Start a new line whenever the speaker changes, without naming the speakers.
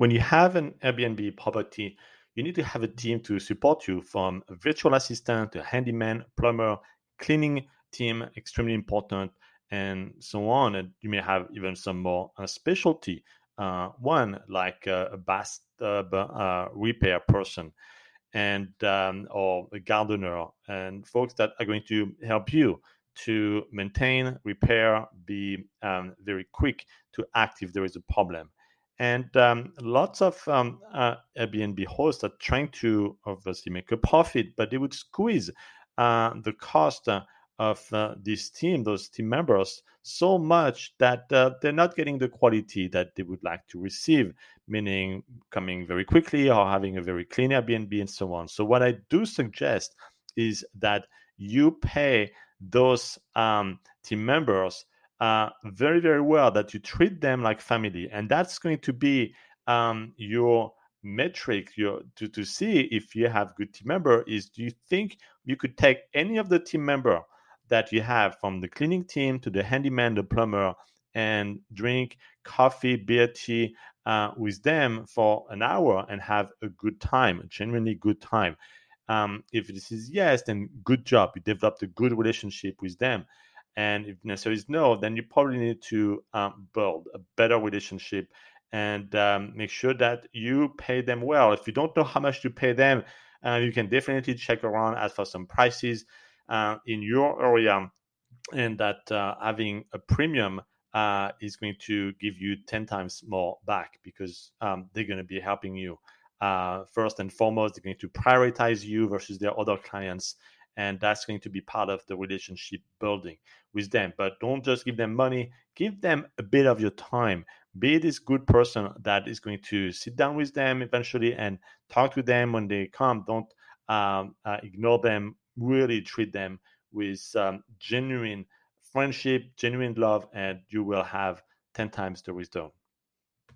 when you have an Airbnb property, you need to have a team to support you from a virtual assistant to handyman, plumber, cleaning team, extremely important, and so on. And you may have even some more uh, specialty uh, one, like a, a bathtub uh, repair person, and um, or a gardener, and folks that are going to help you to maintain, repair, be um, very quick to act if there is a problem. And um, lots of um, uh, Airbnb hosts are trying to obviously make a profit, but they would squeeze uh, the cost uh, of uh, this team, those team members, so much that uh, they're not getting the quality that they would like to receive, meaning coming very quickly or having a very clean Airbnb and so on. So, what I do suggest is that you pay those um, team members uh, very, very well, that you treat them like family. And that's going to be um, your metric your, to, to see if you have good team member is do you think you could take any of the team member that you have from the cleaning team to the handyman, the plumber, and drink coffee, beer, tea uh, with them for an hour and have a good time, a genuinely good time. Um, if this is yes, then good job. You developed a good relationship with them. And if answer is no, then you probably need to um, build a better relationship and um, make sure that you pay them well. If you don't know how much to pay them, uh, you can definitely check around, ask for some prices uh, in your area, and that uh, having a premium uh, is going to give you 10 times more back because um, they're going to be helping you. Uh, first and foremost, they're going to prioritize you versus their other clients. And that's going to be part of the relationship building with them. But don't just give them money, give them a bit of your time. Be this good person that is going to sit down with them eventually and talk to them when they come. Don't um, uh, ignore them really treat them with um, genuine friendship, genuine love, and you will have 10 times the wisdom.